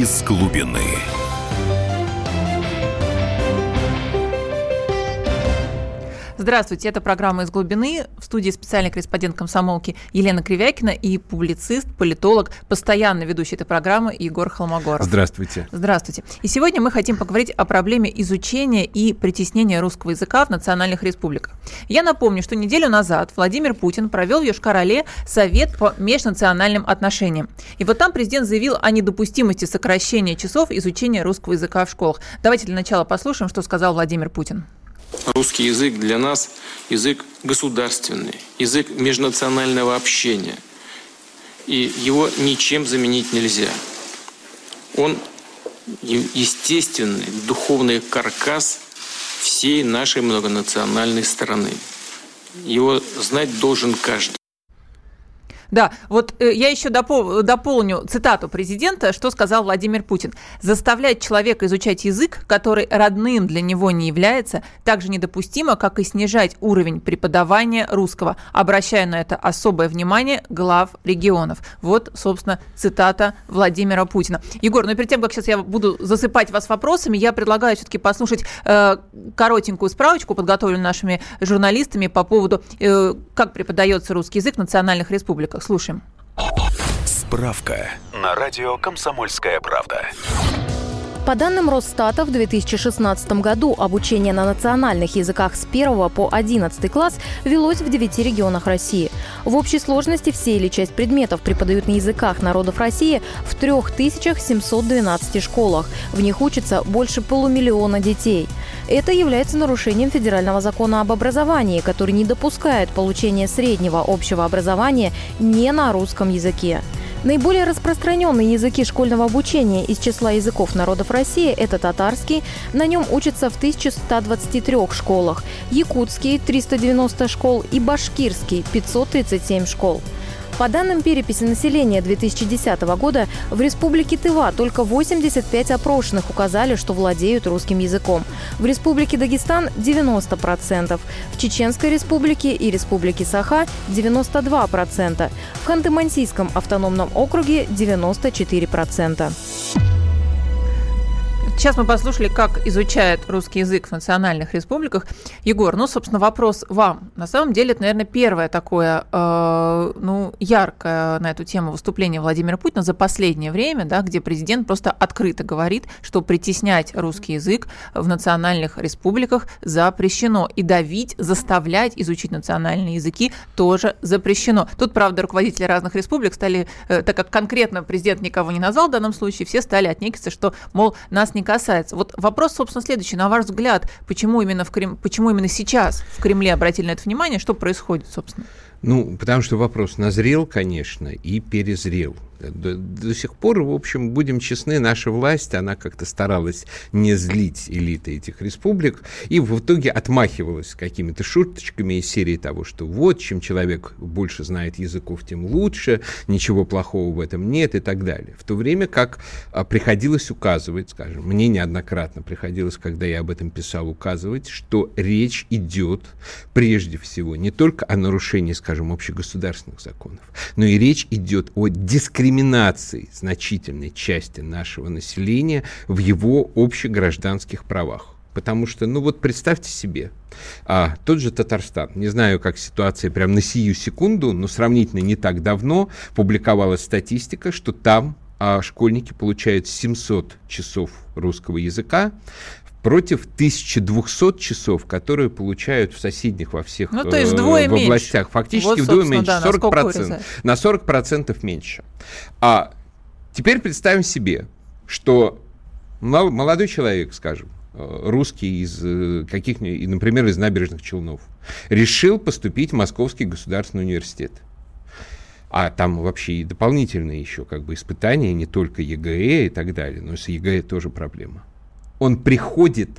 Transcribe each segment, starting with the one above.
из глубины. Здравствуйте, это программа «Из глубины». В студии специальный корреспондент комсомолки Елена Кривякина и публицист, политолог, постоянно ведущий этой программы Егор Холмогоров. Здравствуйте. Здравствуйте. И сегодня мы хотим поговорить о проблеме изучения и притеснения русского языка в национальных республиках. Я напомню, что неделю назад Владимир Путин провел в Йошкар-Оле Совет по межнациональным отношениям. И вот там президент заявил о недопустимости сокращения часов изучения русского языка в школах. Давайте для начала послушаем, что сказал Владимир Путин. Русский язык для нас язык государственный, язык межнационального общения. И его ничем заменить нельзя. Он естественный духовный каркас всей нашей многонациональной страны. Его знать должен каждый. Да, вот э, я еще допол- дополню цитату президента, что сказал Владимир Путин. «Заставлять человека изучать язык, который родным для него не является, так же недопустимо, как и снижать уровень преподавания русского, обращая на это особое внимание глав регионов». Вот, собственно, цитата Владимира Путина. Егор, ну перед тем, как сейчас я буду засыпать вас вопросами, я предлагаю все-таки послушать э, коротенькую справочку, подготовленную нашими журналистами по поводу, э, как преподается русский язык в национальных республиках. Слушаем. Справка на радио «Комсомольская правда». По данным Росстата, в 2016 году обучение на национальных языках с 1 по 11 класс велось в 9 регионах России. В общей сложности все или часть предметов преподают на языках народов России в 3712 школах. В них учатся больше полумиллиона детей. Это является нарушением федерального закона об образовании, который не допускает получения среднего общего образования не на русском языке. Наиболее распространенные языки школьного обучения из числа языков народов России – это татарский, на нем учатся в 1123 школах, якутский – 390 школ и башкирский – 537 школ. По данным переписи населения 2010 года, в республике Тыва только 85 опрошенных указали, что владеют русским языком. В республике Дагестан – 90%, в Чеченской республике и республике Саха – 92%, в Ханты-Мансийском автономном округе – 94%. Сейчас мы послушали, как изучает русский язык в национальных республиках. Егор, ну, собственно, вопрос вам. На самом деле, это, наверное, первое такое, э, ну, яркое на эту тему выступление Владимира Путина за последнее время, да, где президент просто открыто говорит, что притеснять русский язык в национальных республиках запрещено. И давить, заставлять изучить национальные языки тоже запрещено. Тут, правда, руководители разных республик стали, э, так как конкретно президент никого не назвал в данном случае, все стали отнекиваться, что, мол, нас не касается. Вот вопрос, собственно, следующий. На ваш взгляд, почему именно, в Крем... почему именно сейчас в Кремле обратили на это внимание? Что происходит, собственно? Ну, потому что вопрос назрел, конечно, и перезрел. До, до сих пор, в общем, будем честны, наша власть, она как-то старалась не злить элиты этих республик и в итоге отмахивалась какими-то шуточками из серии того, что вот, чем человек больше знает языков, тем лучше, ничего плохого в этом нет и так далее. В то время как а, приходилось указывать, скажем, мне неоднократно приходилось, когда я об этом писал, указывать, что речь идет прежде всего не только о нарушении, скажем, общегосударственных законов, но и речь идет о дискриминации значительной части нашего населения в его общегражданских правах. Потому что, ну вот представьте себе, а, тот же Татарстан, не знаю, как ситуация прям на сию секунду, но сравнительно не так давно публиковалась статистика, что там а, школьники получают 700 часов русского языка, против 1200 часов, которые получают в соседних во всех ну, то есть вдвое в областях. Меньше. Фактически вот, вдвое меньше, да, 40%, на 40% меньше. А теперь представим себе, что молодой человек, скажем, русский из каких нибудь например, из набережных Челнов, решил поступить в Московский государственный университет. А там вообще и дополнительные еще как бы испытания, не только ЕГЭ и так далее, но с ЕГЭ тоже проблема он приходит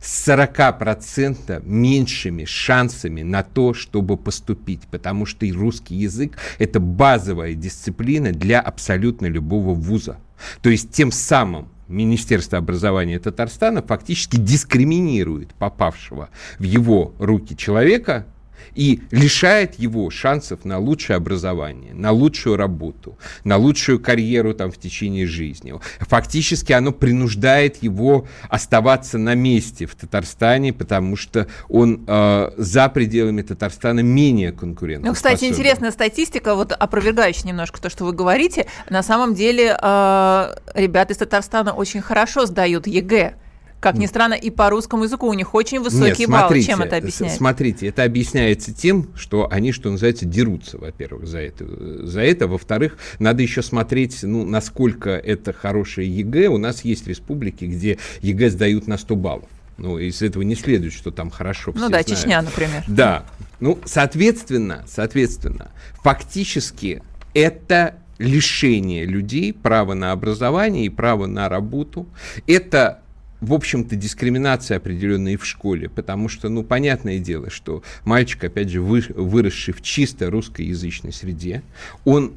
с 40% меньшими шансами на то, чтобы поступить, потому что и русский язык – это базовая дисциплина для абсолютно любого вуза. То есть тем самым Министерство образования Татарстана фактически дискриминирует попавшего в его руки человека и лишает его шансов на лучшее образование, на лучшую работу, на лучшую карьеру там в течение жизни. Фактически оно принуждает его оставаться на месте в Татарстане, потому что он э, за пределами Татарстана менее конкурентный. Ну, кстати, интересная статистика, вот опровергающая немножко то, что вы говорите. На самом деле э, ребята из Татарстана очень хорошо сдают ЕГЭ. Как ни странно, и по русскому языку у них очень высокие Нет, баллы. Чем это объясняется? Смотрите, это объясняется тем, что они, что называется, дерутся, во-первых, за это. За это. Во-вторых, надо еще смотреть, ну, насколько это хорошее ЕГЭ. У нас есть республики, где ЕГЭ сдают на 100 баллов. Ну, из этого не следует, что там хорошо Ну да, знают. Чечня, например. Да. Ну, соответственно, соответственно, фактически это лишение людей права на образование и права на работу. Это в общем-то, дискриминация определенная и в школе, потому что, ну, понятное дело, что мальчик, опять же, вы, выросший в чисто русскоязычной среде, он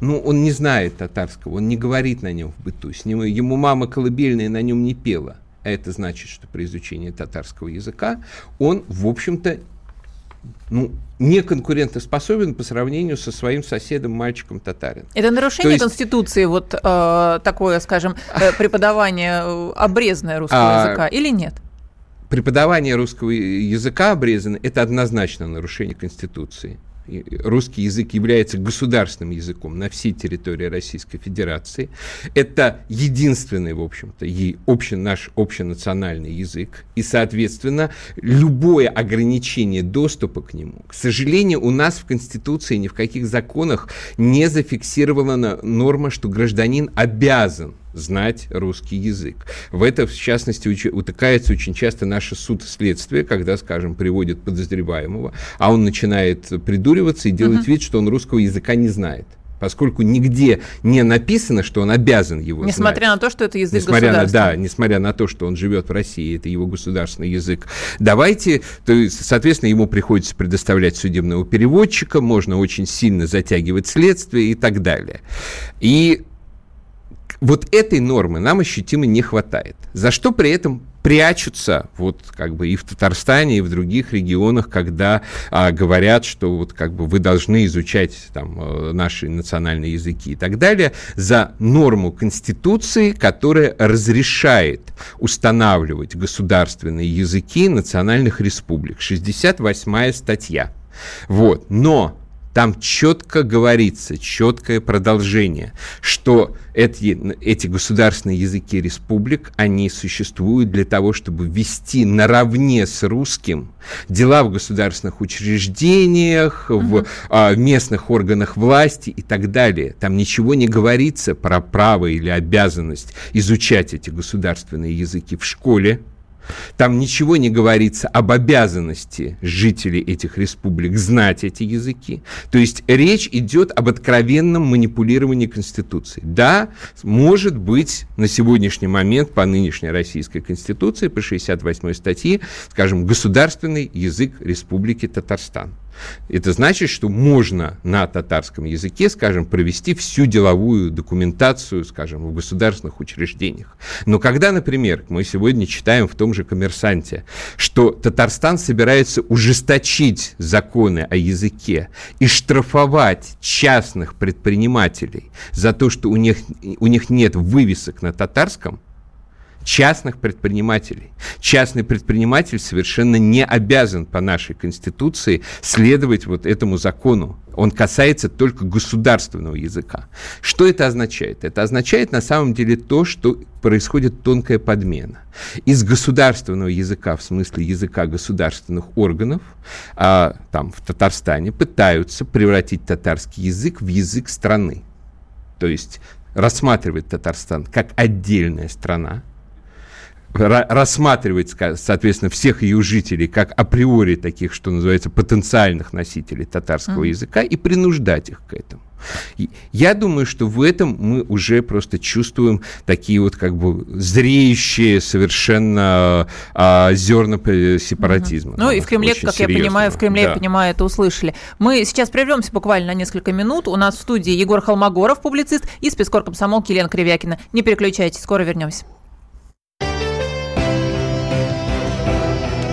ну, он не знает татарского, он не говорит на нем в быту, с ним, ему мама колыбельная на нем не пела, а это значит, что при изучении татарского языка он, в общем-то, ну, не конкурентоспособен по сравнению со своим соседом, мальчиком татарин. Это нарушение есть... Конституции, вот э, такое, скажем, э, преподавание э, обрезанное русского а... языка или нет? Преподавание русского языка обрезано – это однозначно нарушение Конституции русский язык является государственным языком на всей территории Российской Федерации. Это единственный, в общем-то, и общий, наш общенациональный язык. И, соответственно, любое ограничение доступа к нему, к сожалению, у нас в Конституции ни в каких законах не зафиксирована норма, что гражданин обязан знать русский язык. В это, в частности, утыкается очень часто наше суд следствие, когда, скажем, приводит подозреваемого, а он начинает придуриваться и делать uh-huh. вид, что он русского языка не знает поскольку нигде не написано, что он обязан его Несмотря знать. на то, что это язык несмотря на, Да, несмотря на то, что он живет в России, это его государственный язык. Давайте, то есть, соответственно, ему приходится предоставлять судебного переводчика, можно очень сильно затягивать следствие и так далее. И вот этой нормы нам ощутимо не хватает. За что при этом прячутся вот как бы и в Татарстане, и в других регионах, когда а, говорят, что вот как бы вы должны изучать там э, наши национальные языки и так далее, за норму Конституции, которая разрешает устанавливать государственные языки национальных республик. 68 статья. Вот. Но там четко говорится, четкое продолжение, что эти, эти государственные языки республик, они существуют для того, чтобы вести наравне с русским дела в государственных учреждениях, uh-huh. в а, местных органах власти и так далее. Там ничего не говорится про право или обязанность изучать эти государственные языки в школе, там ничего не говорится об обязанности жителей этих республик знать эти языки. То есть речь идет об откровенном манипулировании Конституцией. Да, может быть, на сегодняшний момент по нынешней Российской Конституции, по 68 статье, скажем, государственный язык Республики Татарстан. Это значит, что можно на татарском языке, скажем, провести всю деловую документацию, скажем, в государственных учреждениях. Но когда, например, мы сегодня читаем в том же «Коммерсанте», что Татарстан собирается ужесточить законы о языке и штрафовать частных предпринимателей за то, что у них, у них нет вывесок на татарском, частных предпринимателей. Частный предприниматель совершенно не обязан по нашей Конституции следовать вот этому закону. Он касается только государственного языка. Что это означает? Это означает на самом деле то, что происходит тонкая подмена. Из государственного языка, в смысле языка государственных органов, а, там в Татарстане пытаются превратить татарский язык в язык страны. То есть рассматривать Татарстан как отдельная страна, рассматривать, соответственно, всех ее жителей как априори таких, что называется, потенциальных носителей татарского mm-hmm. языка и принуждать их к этому. Я думаю, что в этом мы уже просто чувствуем такие вот как бы зреющие совершенно а, зерна сепаратизма. Ну и в Кремле, как серьезного. я понимаю, в Кремле, да. я понимаю, это услышали. Мы сейчас прервемся буквально на несколько минут. У нас в студии Егор Холмогоров, публицист, и спецкор комсомолки Елена Кривякина. Не переключайтесь, скоро вернемся.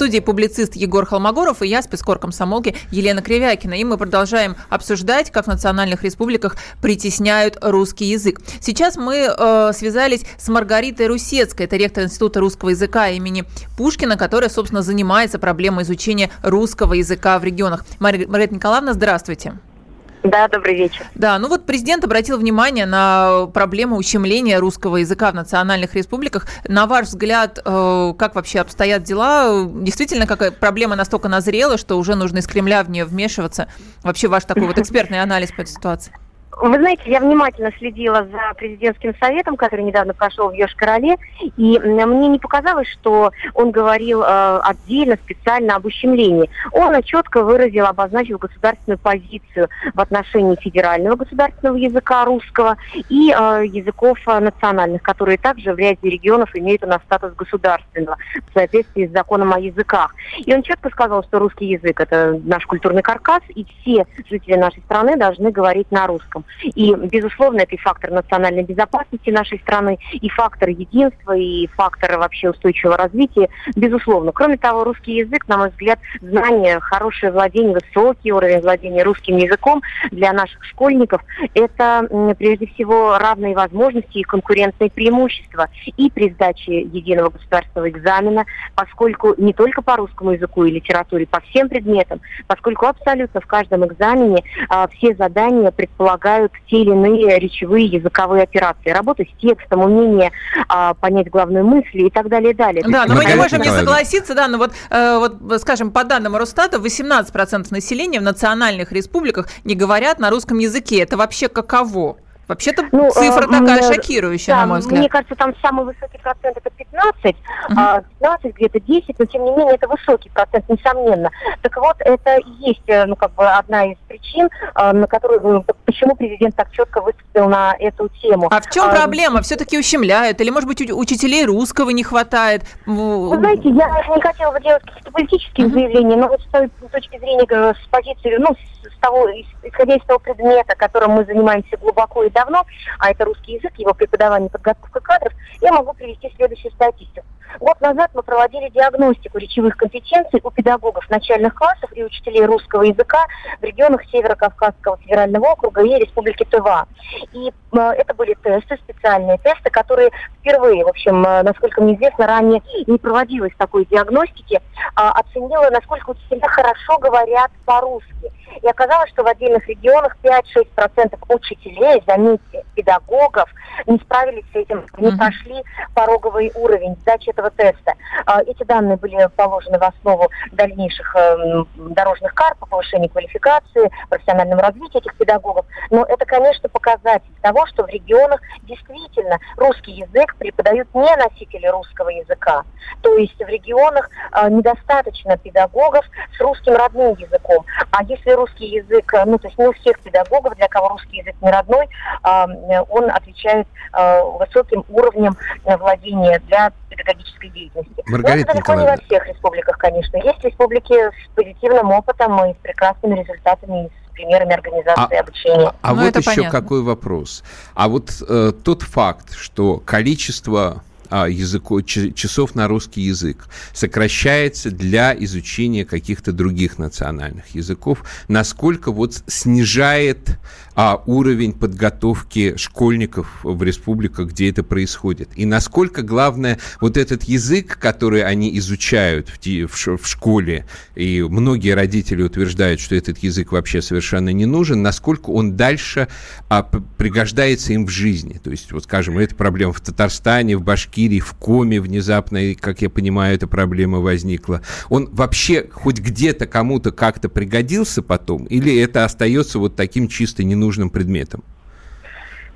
Студии публицист Егор Холмогоров и я, спецкор комсомолки Елена Кривякина. И мы продолжаем обсуждать, как в национальных республиках притесняют русский язык. Сейчас мы э, связались с Маргаритой Русецкой, это ректор Института русского языка имени Пушкина, которая, собственно, занимается проблемой изучения русского языка в регионах. Маргарита Николаевна, здравствуйте. Да, добрый вечер. Да, ну вот президент обратил внимание на проблему ущемления русского языка в национальных республиках. На ваш взгляд, э, как вообще обстоят дела? Действительно, какая проблема настолько назрела, что уже нужно из Кремля в нее вмешиваться? Вообще ваш такой вот экспертный анализ по этой ситуации? Вы знаете, я внимательно следила за президентским советом, который недавно прошел в Йошкар-Оле, и мне не показалось, что он говорил э, отдельно, специально об ущемлении. Он четко выразил, обозначил государственную позицию в отношении федерального государственного языка русского и э, языков национальных, которые также в ряде регионов имеют у нас статус государственного в соответствии с законом о языках. И он четко сказал, что русский язык – это наш культурный каркас, и все жители нашей страны должны говорить на русском. И, безусловно, это и фактор национальной безопасности нашей страны, и фактор единства, и фактор вообще устойчивого развития, безусловно. Кроме того, русский язык, на мой взгляд, знание, хорошее владение, высокий уровень владения русским языком для наших школьников – это, прежде всего, равные возможности и конкурентные преимущества и при сдаче единого государственного экзамена, поскольку не только по русскому языку и литературе, по всем предметам, поскольку абсолютно в каждом экзамене а, все задания предполагают предполагают те или иные речевые языковые операции. Работа с текстом, умение а, понять главную мысль и так далее, и далее. Да, но мы не можем не согласиться, да, но вот, э, вот, скажем, по данным Росстата, 18% населения в национальных республиках не говорят на русском языке. Это вообще каково? Вообще-то ну, цифра э, такая э, шокирующая, да, на мой взгляд. Мне кажется, там самый высокий процент это 15, uh-huh. а 15, где-то 10, но тем не менее это высокий процент, несомненно. Так вот, это и есть, э, ну, как бы одна из причин, э, на которую, ну, почему президент так четко выступил на эту тему. А в чем а, проблема? Все-таки ущемляют? Или, может быть, учителей русского не хватает? Вы знаете, я не хотела бы делать какие-то политические uh-huh. заявления, но вот с той точки зрения, э, с позиции, ну, с того, исходя из того предмета, которым мы занимаемся глубоко и давно, а это русский язык, его преподавание подготовка кадров, я могу привести следующую статистику. Год назад мы проводили диагностику речевых компетенций у педагогов начальных классов и учителей русского языка в регионах Северо-Кавказского федерального округа и Республики Тыва. И э, это были тесты, специальные тесты, которые впервые, в общем, э, насколько мне известно, ранее не проводилось такой диагностики, э, оценила, насколько учителя хорошо говорят по-русски. И оказалось, что в отдельных регионах 5-6% учителей, заметьте, педагогов не справились с этим, не прошли пороговый уровень сдачи этого теста. А, эти данные были положены в основу дальнейших эм, дорожных карт по повышению квалификации, профессиональному развитию этих педагогов. Но это, конечно, показатель того, что в регионах действительно русский язык преподают не носители русского языка. То есть в регионах э, недостаточно педагогов с русским родным языком. А если русский язык, э, ну, то есть не у всех педагогов, для кого русский язык не родной, а, он отвечает э, высоким уровнем владения для педагогической деятельности. Маргарита Но это далеко не во всех республиках, конечно. Есть республики с позитивным опытом и с прекрасными результатами, с примерами организации а, обучения. А, а ну, вот еще понятно. какой вопрос. А вот э, тот факт, что количество а, языку, часов на русский язык сокращается для изучения каких-то других национальных языков, насколько вот снижает а, уровень подготовки школьников в республиках, где это происходит. И насколько, главное, вот этот язык, который они изучают в, в, в школе, и многие родители утверждают, что этот язык вообще совершенно не нужен, насколько он дальше а, пригождается им в жизни. То есть, вот скажем, эта проблема в Татарстане, в Башкирии, в Коме внезапно, как я понимаю, эта проблема возникла. Он вообще хоть где-то кому-то как-то пригодился потом, или это остается вот таким чисто ненужным нужным предметом?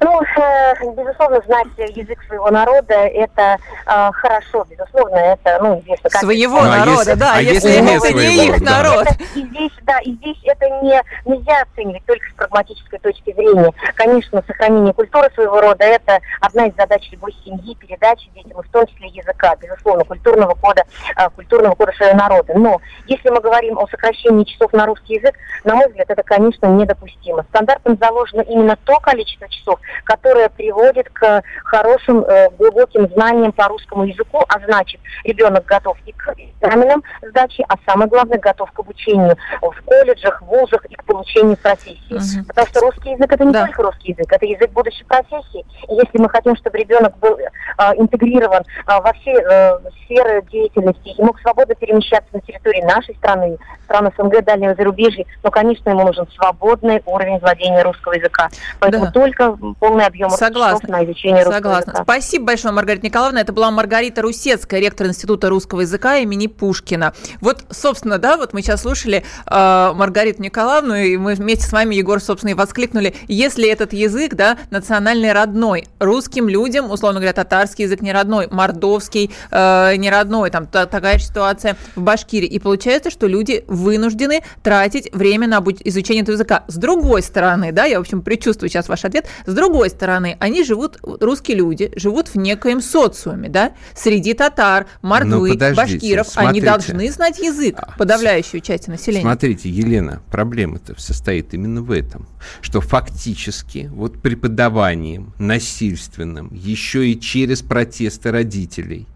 Ну, безусловно, знать язык своего народа это э, хорошо, безусловно, это, ну, известно как... Своего ну, а народа, если, да, а если, если это своего, не их да. народ. Это, и здесь, да, и здесь это не, нельзя оценивать только с прагматической точки зрения. Конечно, сохранение культуры своего рода – это одна из задач любой семьи, передачи детям, в том числе языка, безусловно, культурного кода, э, культурного кода своего народа. Но если мы говорим о сокращении часов на русский язык, на мой взгляд, это, конечно, недопустимо. Стандартом заложено именно то количество часов, которое приводит к хорошим, э, глубоким знаниям по русскому языку, а значит, ребенок готов и к экзаменам сдачи, а самое главное, готов к обучению в колледжах, вузах и к получению профессии. Угу. Потому что русский язык это не да. только русский язык, это язык будущей профессии. И если мы хотим, чтобы ребенок был э, интегрирован э, во все э, сферы деятельности и мог свободно перемещаться на территории нашей страны, страны СНГ, дальнего зарубежья, но, конечно, ему нужен свободный уровень владения русского языка. Поэтому да. только полный объем Согласна. на изучение русского Согласна. языка. Спасибо большое, Маргарита Николаевна. Это была Маргарита Русецкая, ректор Института русского языка имени Пушкина. Вот, собственно, да, вот мы сейчас слушали э, Маргариту Николаевну, и мы вместе с вами, Егор, собственно, и воскликнули, если этот язык, да, национальный родной, русским людям, условно говоря, татарский язык не родной, мордовский э, не родной, там та, такая же ситуация в Башкирии. И получается, что люди вынуждены тратить время на изучение этого языка. С другой стороны, да, я, в общем, предчувствую сейчас ваш ответ, с другой стороны, они живут, русские люди, живут в некоем социуме, да, среди татар, мордвы, ну, башкиров, смотрите. они должны знать язык, а, подавляющую часть населения. Смотрите, Елена, проблема-то состоит именно в этом, что фактически вот преподаванием насильственным, еще и через протесты родителей,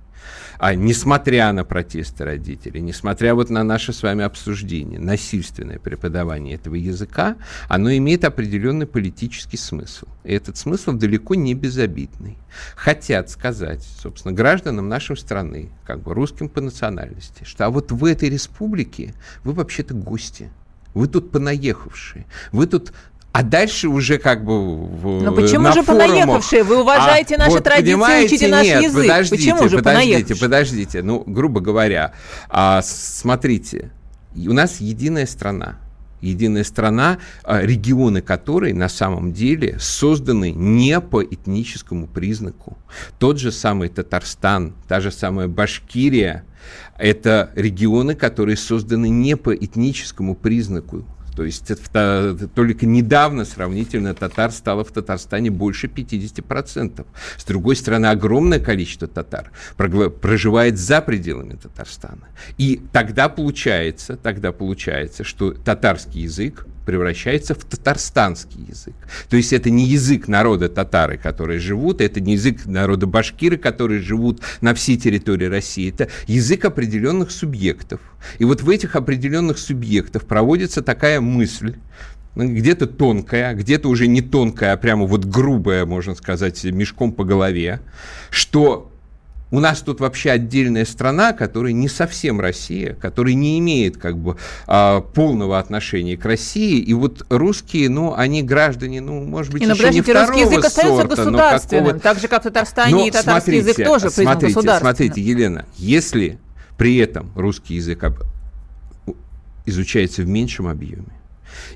а несмотря на протесты родителей, несмотря вот на наше с вами обсуждение, насильственное преподавание этого языка, оно имеет определенный политический смысл. И этот смысл далеко не безобидный. Хотят сказать, собственно, гражданам нашей страны, как бы русским по национальности, что а вот в этой республике вы вообще-то гости. Вы тут понаехавшие. Вы тут а дальше уже как бы в, Но почему же форумах, понаехавшие? Вы уважаете а, наши вот, традиции, учите наш нет, язык. Подождите, почему же подождите, подождите. Ну, грубо говоря, а, смотрите, у нас единая страна. Единая страна, а, регионы которой на самом деле созданы не по этническому признаку. Тот же самый Татарстан, та же самая Башкирия, это регионы, которые созданы не по этническому признаку. То есть только недавно сравнительно татар стало в Татарстане больше 50%. С другой стороны, огромное количество татар проживает за пределами Татарстана. И тогда получается, тогда получается, что татарский язык превращается в татарстанский язык. То есть это не язык народа татары, которые живут, это не язык народа башкиры, которые живут на всей территории России, это язык определенных субъектов. И вот в этих определенных субъектах проводится такая мысль, где-то тонкая, где-то уже не тонкая, а прямо вот грубая, можно сказать, мешком по голове, что у нас тут вообще отдельная страна, которая не совсем Россия, которая не имеет как бы а, полного отношения к России. И вот русские, ну, они граждане, ну, может быть, и, еще не второго русский язык остается сорта, государственным, так же, как в Татарстане но и татарский смотрите, язык тоже смотрите, государственным. Смотрите, Елена, если при этом русский язык изучается в меньшем объеме,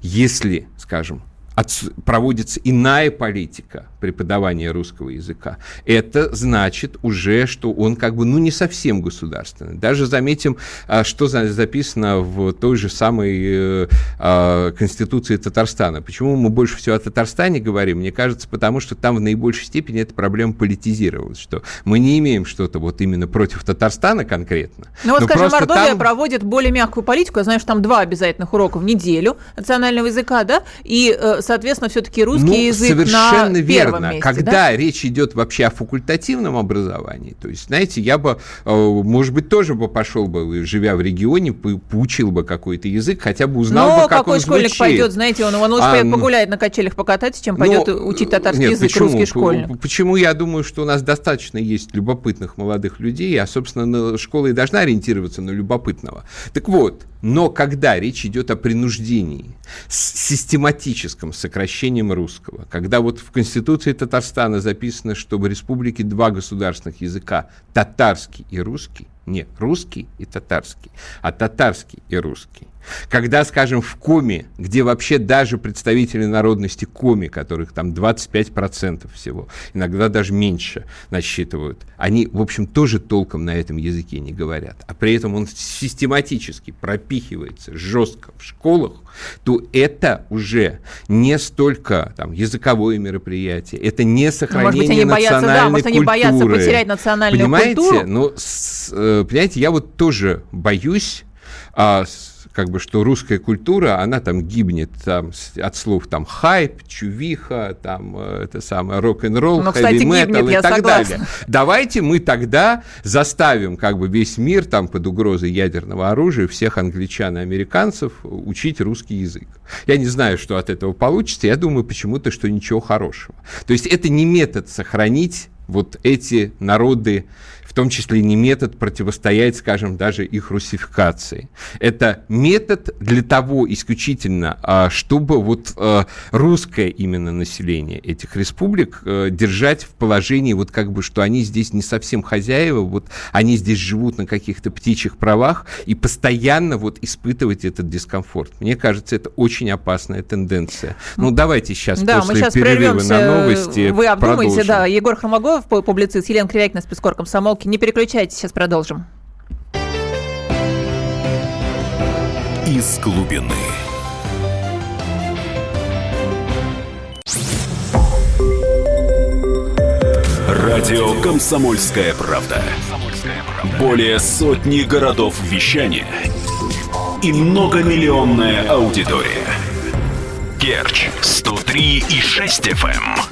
если, скажем, от, проводится иная политика преподавания русского языка, это значит уже, что он как бы, ну, не совсем государственный. Даже заметим, а, что записано в той же самой э, а, Конституции Татарстана. Почему мы больше всего о Татарстане говорим? Мне кажется, потому что там в наибольшей степени эта проблема политизировалась, что мы не имеем что-то вот именно против Татарстана конкретно. Ну вот, скажем, Мордовия там... проводит более мягкую политику. Я знаю, что там два обязательных урока в неделю национального языка, да, и э, соответственно, все-таки русский ну, язык совершенно на верно. Месте, Когда да? речь идет вообще о факультативном образовании, то есть, знаете, я бы, э, может быть, тоже бы пошел бы, живя в регионе, поучил бы какой-то язык, хотя бы узнал Но бы, как какой он школьник звучит. пойдет, знаете, он, он лучше а, погуляет на качелях покататься, чем пойдет но, учить татарский нет, язык почему? русский школьник. Почему я думаю, что у нас достаточно есть любопытных молодых людей, а, собственно, школа и должна ориентироваться на любопытного. Так вот, но когда речь идет о принуждении, систематическом сокращением русского, когда вот в Конституции Татарстана записано, что в республике два государственных языка, татарский и русский, не русский и татарский, а татарский и русский, Когда, скажем, в Коме, где вообще даже представители народности Коми, которых там 25% всего, иногда даже меньше насчитывают, они, в общем, тоже толком на этом языке не говорят, а при этом он систематически пропихивается жестко в школах, то это уже не столько там, языковое мероприятие, это не сохранение может быть, они национальной боятся, да, может, они боятся потерять национальную понимаете? культуру. Ну, с, э, понимаете, я вот тоже боюсь, а, как бы, что русская культура, она там гибнет там, от слов там хайп, чувиха, там э, это самое рок-н-ролл, ну, хэви-метал и так согласна. далее. Давайте мы тогда заставим как бы весь мир там под угрозой ядерного оружия всех англичан и американцев учить русский язык. Я не знаю, что от этого получится, я думаю почему-то, что ничего хорошего. То есть это не метод сохранить вот эти народы в том числе не метод противостоять, скажем, даже их русификации. Это метод для того исключительно, а, чтобы вот а, русское именно население этих республик э, держать в положении вот как бы, что они здесь не совсем хозяева, вот они здесь живут на каких-то птичьих правах и постоянно вот испытывать этот дискомфорт. Мне кажется, это очень опасная тенденция. Ну, давайте сейчас да, после мы сейчас перерыва на новости Вы обдумайте, продолжим. да. Егор Хромогов, публицист, Елена Кривякина, спецкор комсомолки не переключайтесь, сейчас продолжим. Из глубины. Радио «Комсомольская правда». Более сотни городов вещания и многомиллионная аудитория. Керчь 103 и 6 FM.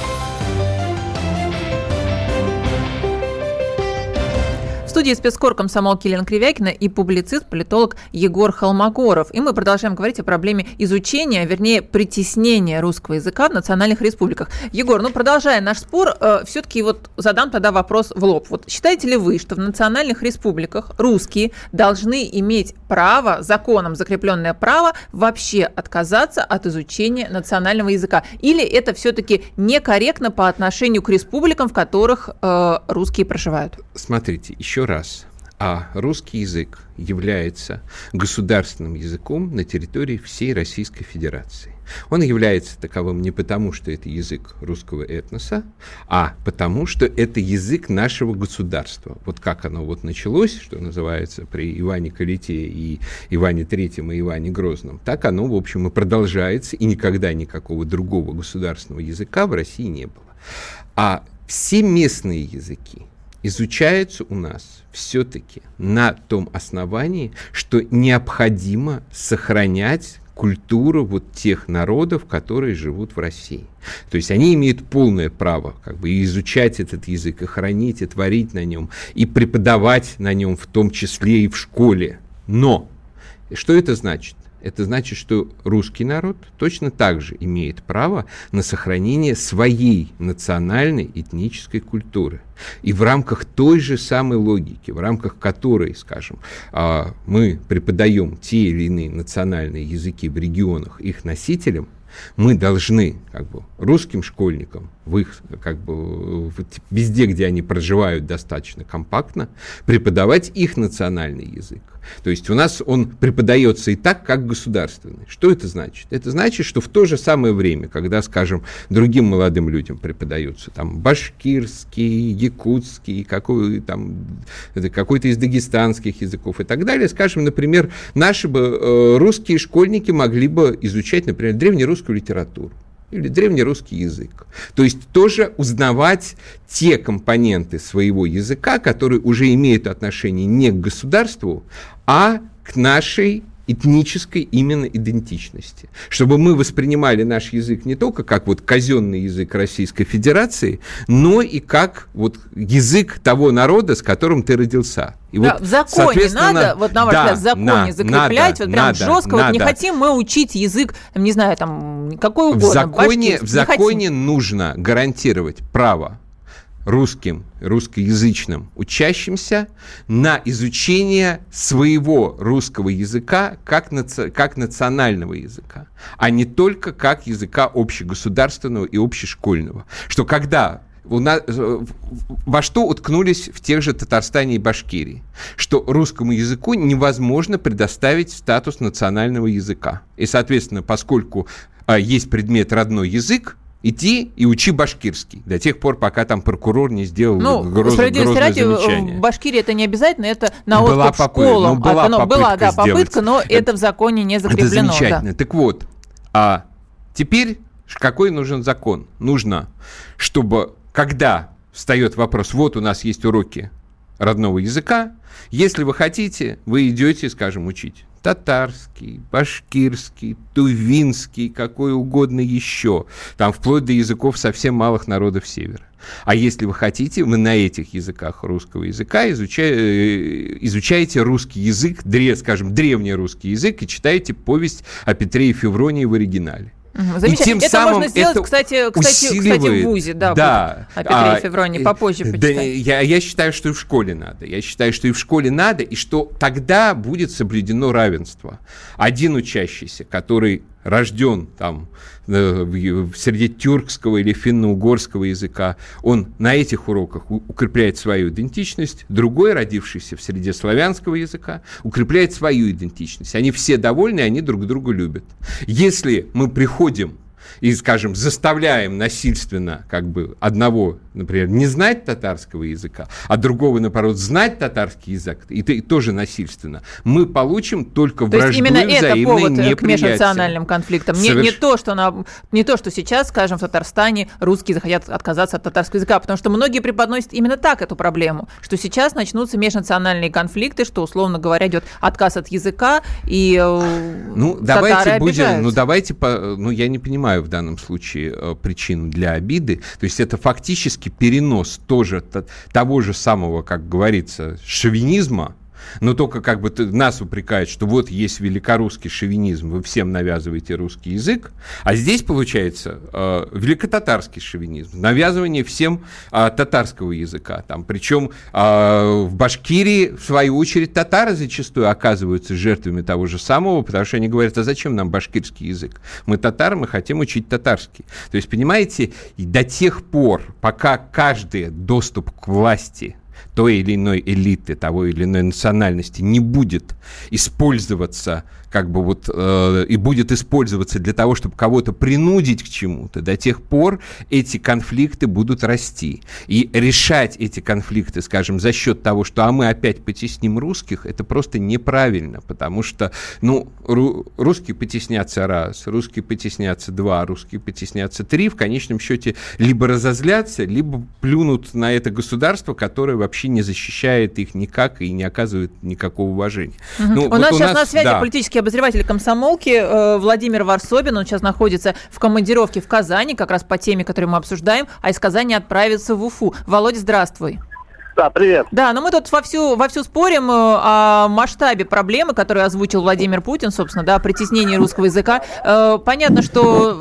Студии спецкор комсомолки Елена Кривякина и публицист, политолог Егор Холмогоров. И мы продолжаем говорить о проблеме изучения, вернее, притеснения русского языка в национальных республиках. Егор, ну, продолжая наш спор, э, все-таки вот задам тогда вопрос в лоб. Вот считаете ли вы, что в национальных республиках русские должны иметь право, законом закрепленное право, вообще отказаться от изучения национального языка? Или это все-таки некорректно по отношению к республикам, в которых э, русские проживают? Смотрите, еще раз. А русский язык является государственным языком на территории всей Российской Федерации. Он является таковым не потому, что это язык русского этноса, а потому, что это язык нашего государства. Вот как оно вот началось, что называется, при Иване Калите и Иване Третьем и Иване Грозном, так оно, в общем, и продолжается, и никогда никакого другого государственного языка в России не было. А все местные языки, изучаются у нас все-таки на том основании, что необходимо сохранять культуру вот тех народов, которые живут в России. То есть они имеют полное право как бы изучать этот язык, и хранить, и творить на нем, и преподавать на нем в том числе и в школе. Но что это значит? Это значит, что русский народ точно так же имеет право на сохранение своей национальной этнической культуры. И в рамках той же самой логики, в рамках которой, скажем, а, мы преподаем те или иные национальные языки в регионах их носителям, мы должны как бы, русским школьникам в их, как бы, везде, где они проживают достаточно компактно, преподавать их национальный язык. То есть у нас он преподается и так, как государственный. Что это значит? Это значит, что в то же самое время, когда, скажем, другим молодым людям преподаются там башкирский, якутский, какой, там, какой-то из дагестанских языков и так далее, скажем, например, наши бы э, русские школьники могли бы изучать, например, древнерусскую литературу или древнерусский язык. То есть тоже узнавать те компоненты своего языка, которые уже имеют отношение не к государству, а к нашей этнической именно идентичности. Чтобы мы воспринимали наш язык не только как вот казенный язык Российской Федерации, но и как вот язык того народа, с которым ты родился. И да, вот, в законе надо, вот на ваш да, взгляд, в законе на, закреплять, надо, вот прям надо, жестко, надо. вот не хотим мы учить язык, не знаю, там, какой угодно. В законе, в законе нужно гарантировать право русским, русскоязычным учащимся на изучение своего русского языка как, наци... как национального языка, а не только как языка общегосударственного и общешкольного. Что когда у нас, во что уткнулись в тех же Татарстане и Башкирии? Что русскому языку невозможно предоставить статус национального языка. И, соответственно, поскольку а, есть предмет родной язык, иди и учи башкирский до тех пор, пока там прокурор не сделал ну, гроз, грозное ради, замечание. В Башкирии это не обязательно, это на была откуп попы... школам. Ну, была, а, ну, была да, попытка, но это, это в законе не закреплено. Это замечательно. Да. Так вот, а теперь какой нужен закон? Нужно, чтобы когда встает вопрос, вот у нас есть уроки родного языка, если вы хотите, вы идете, скажем, учить татарский, башкирский, тувинский, какой угодно еще, там вплоть до языков совсем малых народов Севера. А если вы хотите, вы на этих языках русского языка изучаете, э, изучаете русский язык, скажем, древний русский язык и читаете повесть о Петре и Февронии в оригинале. И тем это самым можно сделать, это кстати, кстати, кстати, в ВУЗе, да, да. Будет, о Петре а, и Февроне, попозже да, я, я считаю, что и в школе надо. Я считаю, что и в школе надо, и что тогда будет соблюдено равенство. Один учащийся, который рожден там э, среди тюркского или финно-угорского языка, он на этих уроках укрепляет свою идентичность, другой, родившийся в среде славянского языка, укрепляет свою идентичность. Они все довольны, они друг друга любят. Если мы приходим и, скажем, заставляем насильственно как бы одного, например, не знать татарского языка, а другого, наоборот, знать татарский язык, и, и тоже насильственно, мы получим только то вражду именно это повод к межнациональным конфликтам. Не, Соверш... не, то, что на, не то, что сейчас, скажем, в Татарстане русские захотят отказаться от татарского языка, потому что многие преподносят именно так эту проблему, что сейчас начнутся межнациональные конфликты, что, условно говоря, идет отказ от языка, и э, ну, давайте будем, ну, давайте, ну, я не понимаю, в данном случае э, причину для обиды. То есть это фактически перенос тоже того же самого, как говорится, шовинизма но только как бы нас упрекают, что вот есть великорусский шовинизм, вы всем навязываете русский язык, а здесь получается э, великотатарский шовинизм, навязывание всем э, татарского языка. Там, причем э, в Башкирии, в свою очередь, татары зачастую оказываются жертвами того же самого, потому что они говорят, а зачем нам башкирский язык? Мы татары, мы хотим учить татарский. То есть, понимаете, до тех пор, пока каждый доступ к власти той или иной элиты, того или иной национальности не будет использоваться как бы вот э, и будет использоваться для того, чтобы кого-то принудить к чему-то, до тех пор эти конфликты будут расти. И решать эти конфликты, скажем, за счет того, что а мы опять потесним русских, это просто неправильно, потому что, ну, ру, русские потеснятся раз, русские потеснятся два, русские потеснятся три, в конечном счете либо разозлятся, либо плюнут на это государство, которое вообще не защищает их никак и не оказывает никакого уважения. Угу. Ну, у вот нас у сейчас нас, на связи да. политический обозреватель комсомолки э, Владимир Варсобин. Он сейчас находится в командировке в Казани, как раз по теме, которую мы обсуждаем, а из Казани отправится в Уфу. Володя, здравствуй. Да, привет. Да, но мы тут вовсю, вовсю спорим э, о масштабе проблемы, которую озвучил Владимир Путин, собственно, да, о притеснении русского языка. Э, понятно, что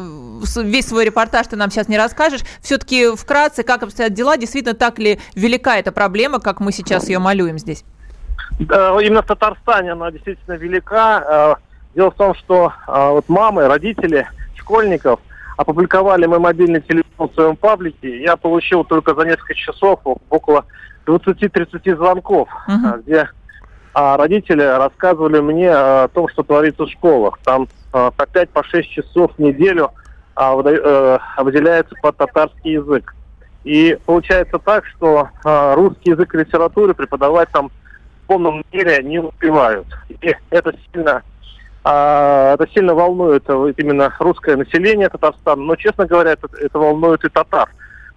весь свой репортаж ты нам сейчас не расскажешь. Все-таки вкратце, как обстоят дела, действительно так ли велика эта проблема, как мы сейчас ее малюем здесь? Именно в Татарстане она действительно велика. Э, дело в том, что э, вот мамы, родители школьников опубликовали мой мобильный телефон в своем паблике. Я получил только за несколько часов около 20-30 звонков, uh-huh. где а родители рассказывали мне о том, что творится в школах. Там по 5-6 по часов в неделю а, выделяется под татарский язык. И получается так, что русский язык и литературы преподавать там полном мере не успевают. И это сильно, а, это сильно волнует именно русское население Татарстана, но, честно говоря, это, это волнует и татар,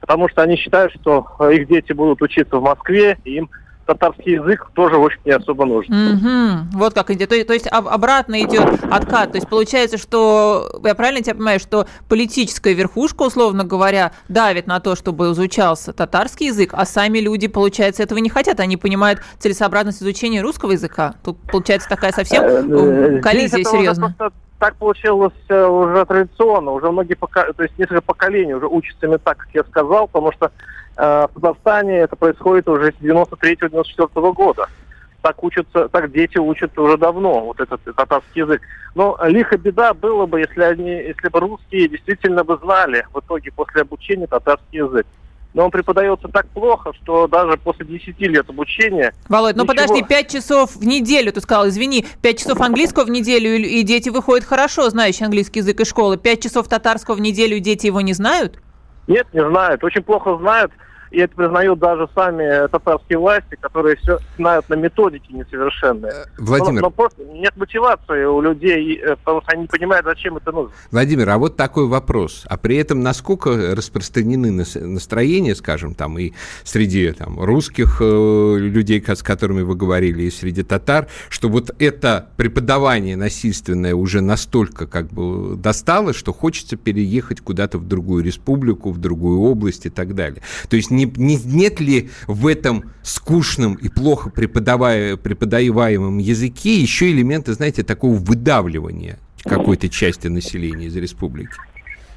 потому что они считают, что их дети будут учиться в Москве, и им татарский язык тоже очень не особо нужен. Угу. Вот как идет. То, то есть обратно идет откат. То есть получается, что я правильно тебя понимаю, что политическая верхушка, условно говоря, давит на то, чтобы изучался татарский язык, а сами люди, получается, этого не хотят. Они понимают целесообразность изучения русского языка. Тут получается такая совсем э, э, коллизия серьезная так получилось э, уже традиционно, уже многие пока, то есть несколько поколений уже учатся именно так, как я сказал, потому что э, в Казахстане это происходит уже с 93-94 года. Так учатся, так дети учатся уже давно, вот этот татарский язык. Но лихо беда было бы, если они, если бы русские действительно бы знали в итоге после обучения татарский язык но он преподается так плохо, что даже после 10 лет обучения... Володь, ну ничего... подожди, 5 часов в неделю, ты сказал, извини, 5 часов английского в неделю, и дети выходят хорошо, знающие английский язык из школы. 5 часов татарского в неделю, и дети его не знают? Нет, не знают, очень плохо знают и это признают даже сами татарские власти, которые все знают на методике несовершенные. Э, Владимир. Но, но просто нет мотивации у людей, э, потому что они не понимают, зачем это нужно. Владимир, а вот такой вопрос. А при этом насколько распространены настроения, скажем, там и среди там, русских э, людей, с которыми вы говорили, и среди татар, что вот это преподавание насильственное уже настолько как бы достало, что хочется переехать куда-то в другую республику, в другую область и так далее. То есть не не, не, нет ли в этом скучном и плохо преподаваемом языке еще элементы, знаете, такого выдавливания какой-то части населения из республики?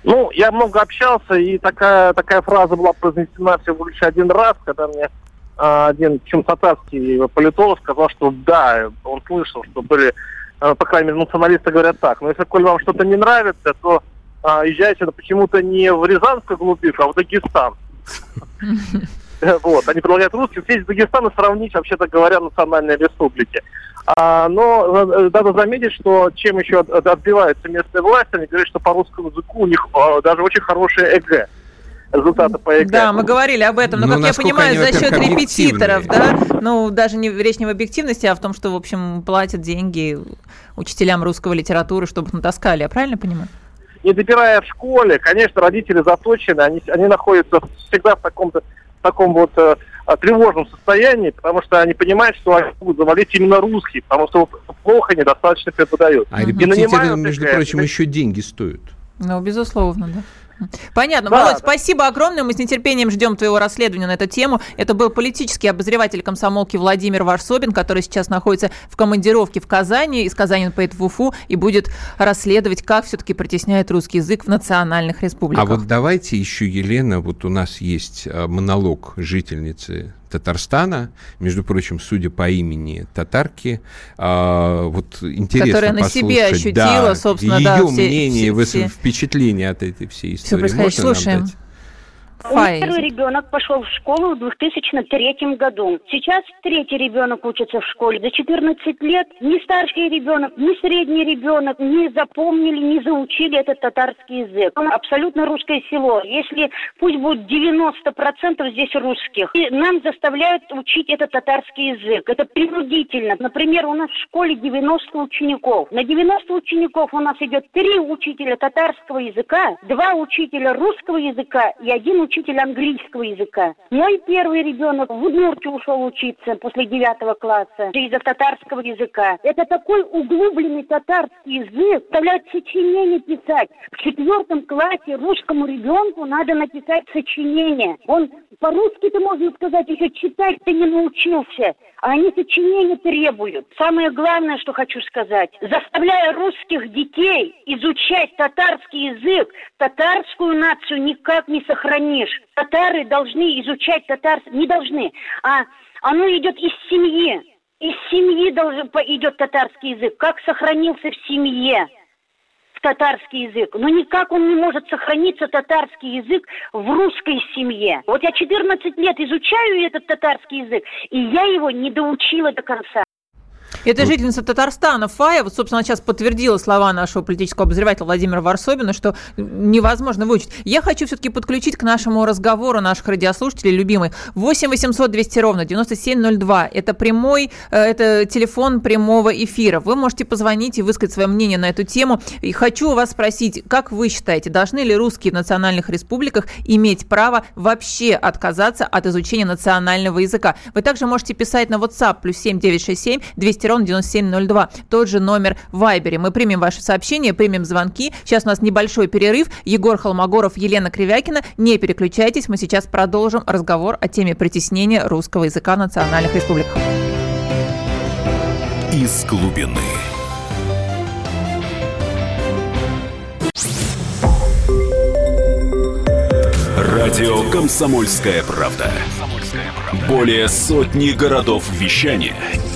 Ну, я много общался, и такая, такая фраза была произнесена всего лишь один раз, когда мне а, один, причем татарский политолог сказал, что да, он слышал, что были, а, по крайней мере, националисты говорят так, но если, коль вам что-то не нравится, то а, езжайте почему-то не в Рязанскую глубинку, а в Дагестан. Вот, они предлагают русским съездить в Дагестан и сравнить, вообще-то говоря, национальные республики. А, но э, надо заметить, что чем еще отбиваются местные власти, они говорят, что по русскому языку у них а, даже очень хорошие ЕГЭ результаты по ЕГЭ. Да, мы говорили об этом, но, но как я понимаю, за счет репетиторов, да, ну, даже не речь не в объективности, а в том, что, в общем, платят деньги учителям русского литературы, чтобы их натаскали, я правильно понимаю? Не добирая в школе, конечно, родители заточены, они, они находятся всегда в таком-то таком вот э, тревожном состоянии, потому что они понимают, что они будут завалить именно русские, потому что плохо, недостаточно преподают. А репетиторы, между прочим, еще деньги стоят. Ну, безусловно, да. Понятно. Да, Володь, да. спасибо огромное. Мы с нетерпением ждем твоего расследования на эту тему. Это был политический обозреватель комсомолки Владимир Варсобин, который сейчас находится в командировке в Казани. Из Казани он поедет в Уфу и будет расследовать, как все-таки притесняет русский язык в национальных республиках. А вот давайте еще, Елена, вот у нас есть а, монолог жительницы Татарстана, между прочим, судя по имени татарки, а, вот интересно Которая на себе ощутила, да, собственно, ее да, мнение, все, все, впечатление от этой всей истории. Все Можно Слушаем. Нам дать? Фаи. Второй ребенок пошел в школу в 2003 году. Сейчас третий ребенок учится в школе. За 14 лет ни старший ребенок, ни средний ребенок не запомнили, не заучили этот татарский язык. Он абсолютно русское село. Если пусть будет 90% здесь русских. И нам заставляют учить этот татарский язык. Это принудительно. Например, у нас в школе 90 учеников. На 90 учеников у нас идет три учителя татарского языка, два учителя русского языка и один учитель английского языка. Мой первый ребенок в Удмуртию ушел учиться после девятого класса из-за татарского языка. Это такой углубленный татарский язык, заставляет сочинение писать. В четвертом классе русскому ребенку надо написать сочинение. Он по-русски-то, можно сказать, еще читать-то не научился, а они сочинения требуют. Самое главное, что хочу сказать, заставляя русских детей изучать татарский язык, татарскую нацию никак не сохранишь. Татары должны изучать татарский, не должны, а оно идет из семьи. Из семьи должен, идет татарский язык, как сохранился в семье татарский язык. Но никак он не может сохраниться, татарский язык, в русской семье. Вот я 14 лет изучаю этот татарский язык, и я его не доучила до конца. Это вот. жительница Татарстана Фая, вот, собственно, сейчас подтвердила слова нашего политического обозревателя Владимира Варсобина, что невозможно выучить. Я хочу все-таки подключить к нашему разговору наших радиослушателей, любимый, 8 800 200 ровно 9702. Это прямой, э, это телефон прямого эфира. Вы можете позвонить и высказать свое мнение на эту тему. И хочу вас спросить, как вы считаете, должны ли русские в национальных республиках иметь право вообще отказаться от изучения национального языка? Вы также можете писать на WhatsApp плюс 7967 200 ровно ровно 9702. Тот же номер в Вайбере. Мы примем ваши сообщения, примем звонки. Сейчас у нас небольшой перерыв. Егор Холмогоров, Елена Кривякина. Не переключайтесь, мы сейчас продолжим разговор о теме притеснения русского языка в национальных республиках. Из глубины. Радио «Комсомольская правда». Более сотни городов вещания –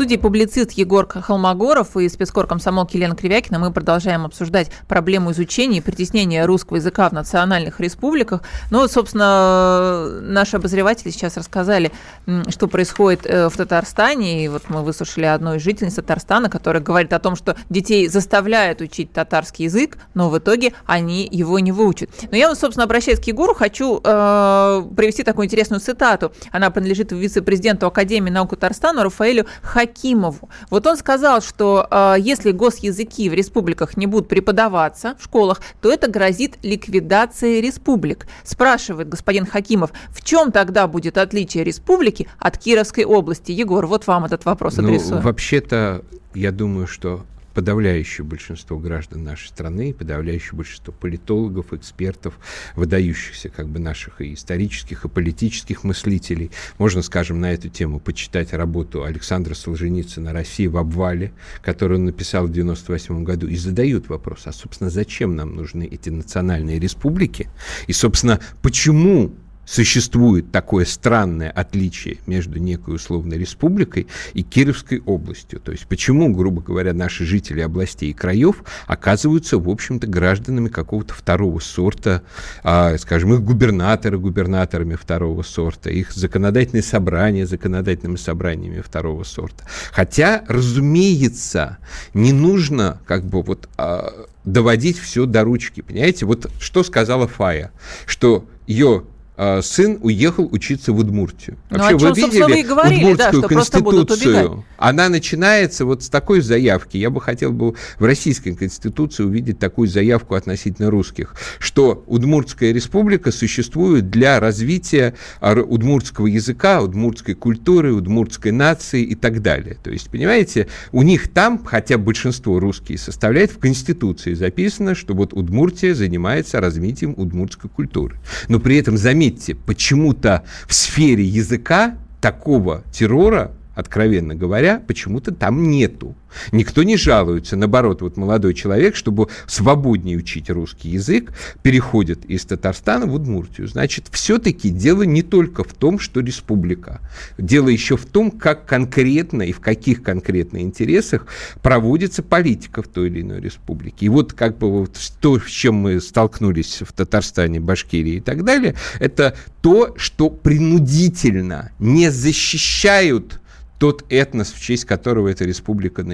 Студии публицист Егор Холмогоров и спецкор комсомолки Елена Кривякина. Мы продолжаем обсуждать проблему изучения и притеснения русского языка в национальных республиках. Ну, собственно, наши обозреватели сейчас рассказали, что происходит э, в Татарстане. И вот мы выслушали одну из жительниц Татарстана, которая говорит о том, что детей заставляют учить татарский язык, но в итоге они его не выучат. Но я, собственно, обращаясь к Егору, хочу э, привести такую интересную цитату. Она принадлежит вице-президенту Академии наук Татарстана Рафаэлю Хакимову Хакимову. Вот он сказал, что э, если госязыки в республиках не будут преподаваться в школах, то это грозит ликвидацией республик. Спрашивает господин Хакимов, в чем тогда будет отличие республики от Кировской области? Егор, вот вам этот вопрос ну, адресую. Вообще-то, я думаю, что подавляющее большинство граждан нашей страны, подавляющее большинство политологов, экспертов, выдающихся как бы наших и исторических, и политических мыслителей. Можно, скажем, на эту тему почитать работу Александра Солженицына «Россия в обвале», которую он написал в 1998 году, и задают вопрос, а, собственно, зачем нам нужны эти национальные республики? И, собственно, почему существует такое странное отличие между некой условной республикой и Кировской областью. То есть почему, грубо говоря, наши жители областей и краев оказываются, в общем-то, гражданами какого-то второго сорта, а, скажем, их губернаторы губернаторами второго сорта, их законодательные собрания законодательными собраниями второго сорта. Хотя, разумеется, не нужно как бы вот а, доводить все до ручки, понимаете? Вот что сказала Фая, что ее сын уехал учиться в Удмуртию. Ну, Вообще, чем, вы видели вы говорили, Удмуртскую да, конституцию? Она начинается вот с такой заявки. Я бы хотел бы в российской конституции увидеть такую заявку относительно русских, что Удмуртская республика существует для развития удмуртского языка, удмуртской культуры, удмуртской нации и так далее. То есть, понимаете, у них там, хотя большинство русские составляет, в конституции записано, что вот Удмуртия занимается развитием удмуртской культуры. Но при этом, заметьте, заметьте, почему-то в сфере языка такого террора откровенно говоря, почему-то там нету. Никто не жалуется. Наоборот, вот молодой человек, чтобы свободнее учить русский язык, переходит из Татарстана в Удмуртию. Значит, все-таки дело не только в том, что республика. Дело еще в том, как конкретно и в каких конкретно интересах проводится политика в той или иной республике. И вот как бы вот то, с чем мы столкнулись в Татарстане, Башкирии и так далее, это то, что принудительно не защищают тот этнос, в честь которого эта республика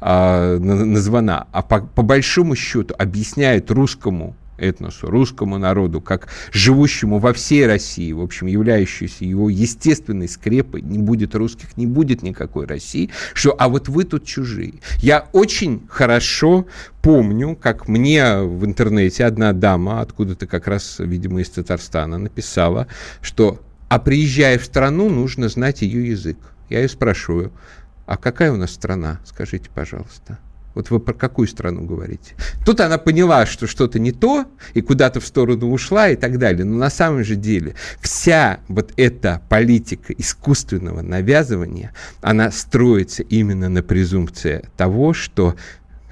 а, названа, а по, по большому счету объясняет русскому этносу, русскому народу, как живущему во всей России, в общем, являющейся его естественной скрепой, не будет русских, не будет никакой России, что, а вот вы тут чужие. Я очень хорошо помню, как мне в интернете одна дама, откуда-то как раз, видимо, из Татарстана, написала, что, а приезжая в страну, нужно знать ее язык. Я ее спрашиваю, а какая у нас страна, скажите, пожалуйста. Вот вы про какую страну говорите? Тут она поняла, что что-то не то, и куда-то в сторону ушла и так далее. Но на самом же деле вся вот эта политика искусственного навязывания, она строится именно на презумпции того, что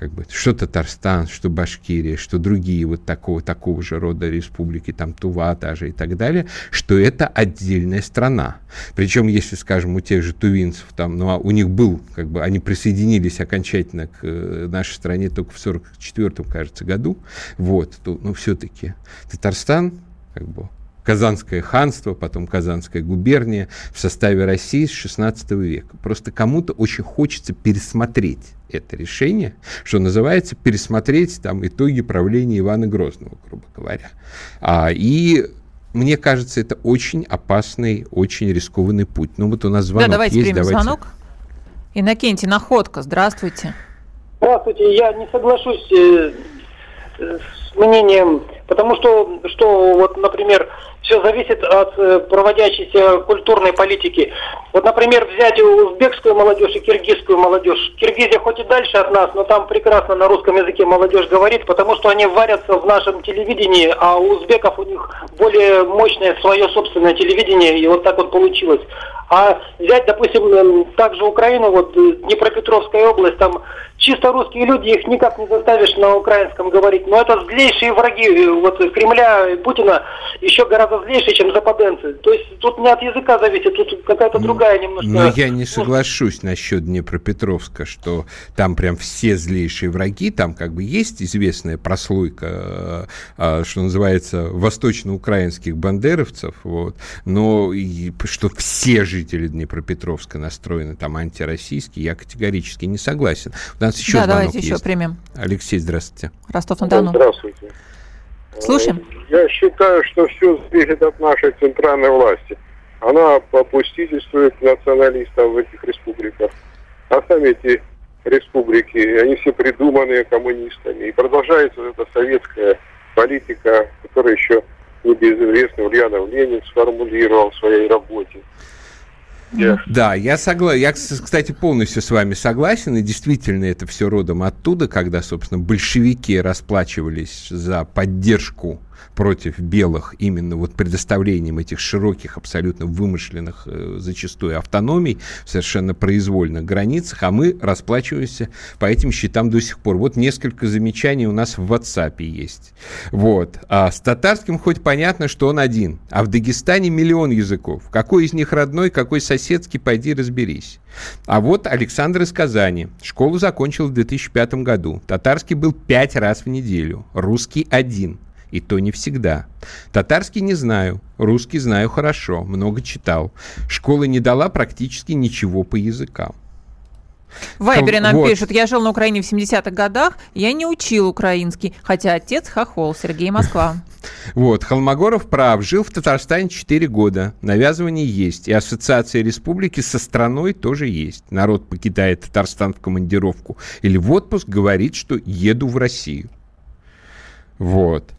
как бы, что Татарстан, что Башкирия, что другие вот такого, такого же рода республики, там Тува даже и так далее, что это отдельная страна. Причем, если, скажем, у тех же тувинцев, там, ну, а у них был, как бы, они присоединились окончательно к э, нашей стране только в 44 кажется, году, вот, то, но все-таки Татарстан, как бы, Казанское ханство, потом Казанская губерния в составе России с 16 века. Просто кому-то очень хочется пересмотреть это решение, что называется, пересмотреть там итоги правления Ивана Грозного, грубо говоря. А, и мне кажется, это очень опасный, очень рискованный путь. Ну вот у нас звонок да, давайте есть. Примем давайте. звонок. Иннокентий, Находка, здравствуйте. Здравствуйте, я не соглашусь э, с мнением, потому что, что вот, например, все зависит от э, проводящейся культурной политики. Вот, например, взять узбекскую молодежь и киргизскую молодежь. Киргизия хоть и дальше от нас, но там прекрасно на русском языке молодежь говорит, потому что они варятся в нашем телевидении, а у узбеков у них более мощное свое собственное телевидение, и вот так вот получилось. А взять, допустим, также Украину, вот э, Днепропетровская область, там чисто русские люди, их никак не заставишь на украинском говорить. Но это злейшие враги э, вот Кремля и Путина еще гораздо злейшие, чем западенцы. То есть тут не от языка зависит, тут какая-то ну, другая немножко... Но я не соглашусь насчет Днепропетровска, что там прям все злейшие враги, там как бы есть известная прослойка, э, э, что называется, восточноукраинских бандеровцев, вот, но и, что все жители Днепропетровска настроены там антироссийские, я категорически не согласен. У нас еще да, давайте есть. еще примем. Алексей, здравствуйте. Ростов-на-Дону. Здравствуйте. Слушаем. Я считаю, что все зависит от нашей центральной власти. Она попустительствует националистам в этих республиках. А сами эти республики, они все придуманные коммунистами. И продолжается вот эта советская политика, которая еще небезызвестный Ульянов Ленин сформулировал в своей работе. Да, я согласен. Я, кстати, полностью с вами согласен. И действительно, это все родом оттуда, когда, собственно, большевики расплачивались за поддержку против белых именно вот предоставлением этих широких, абсолютно вымышленных э, зачастую автономий в совершенно произвольных границах, а мы расплачиваемся по этим счетам до сих пор. Вот несколько замечаний у нас в WhatsApp есть. Вот. А с татарским хоть понятно, что он один, а в Дагестане миллион языков. Какой из них родной, какой соседский, пойди разберись. А вот Александр из Казани. Школу закончил в 2005 году. Татарский был пять раз в неделю, русский один – и то не всегда. Татарский не знаю, русский знаю хорошо, много читал. Школа не дала практически ничего по языкам. В Вайбере нам вот. пишут, я жил на Украине в 70-х годах, я не учил украинский, хотя отец хохол, Сергей Москва. Вот, Холмогоров прав, жил в Татарстане 4 года, навязывание есть, и ассоциация республики со страной тоже есть. Народ покидает Татарстан в командировку или в отпуск, говорит, что еду в Россию. Вот.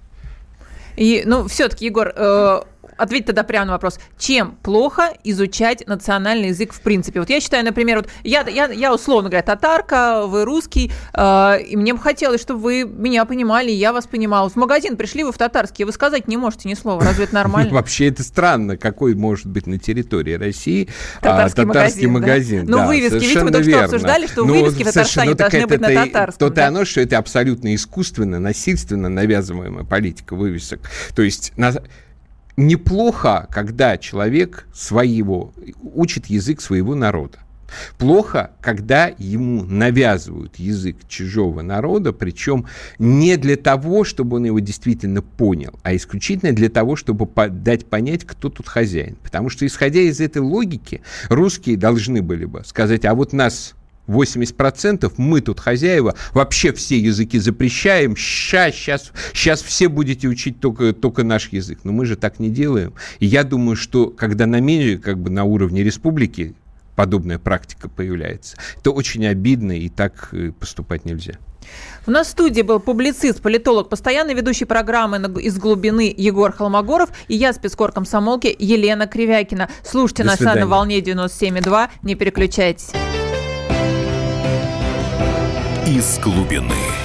И, ну, все-таки, Егор, э, ответь тогда прямо на вопрос. Чем плохо изучать национальный язык в принципе? Вот я считаю, например, вот я, я, я условно говоря, татарка, вы русский, э, и мне бы хотелось, чтобы вы меня понимали, и я вас понимала. В магазин пришли вы в татарский, вы сказать не можете ни слова. Разве это нормально? Вообще это странно, какой может быть на территории России а, татарский, магазин. Ну, вывески, ведь мы только что обсуждали, что ну, вывески в Татарстане ну, должны быть на татарском. То-то оно, что это абсолютно искусственно, насильственно навязываемая политика вывесок. То есть неплохо, когда человек своего, учит язык своего народа. Плохо, когда ему навязывают язык чужого народа, причем не для того, чтобы он его действительно понял, а исключительно для того, чтобы дать понять, кто тут хозяин. Потому что, исходя из этой логики, русские должны были бы сказать, а вот нас 80% мы тут хозяева, вообще все языки запрещаем, сейчас, сейчас, сейчас все будете учить только, только наш язык. Но мы же так не делаем. И я думаю, что когда на мере, как бы на уровне республики подобная практика появляется, это очень обидно, и так э, поступать нельзя. У нас в студии был публицист, политолог, постоянный ведущий программы «Из глубины» Егор Холмогоров и я, спецкор комсомолки Елена Кривякина. Слушайте До нас свидания. на волне 97,2, не переключайтесь из глубины.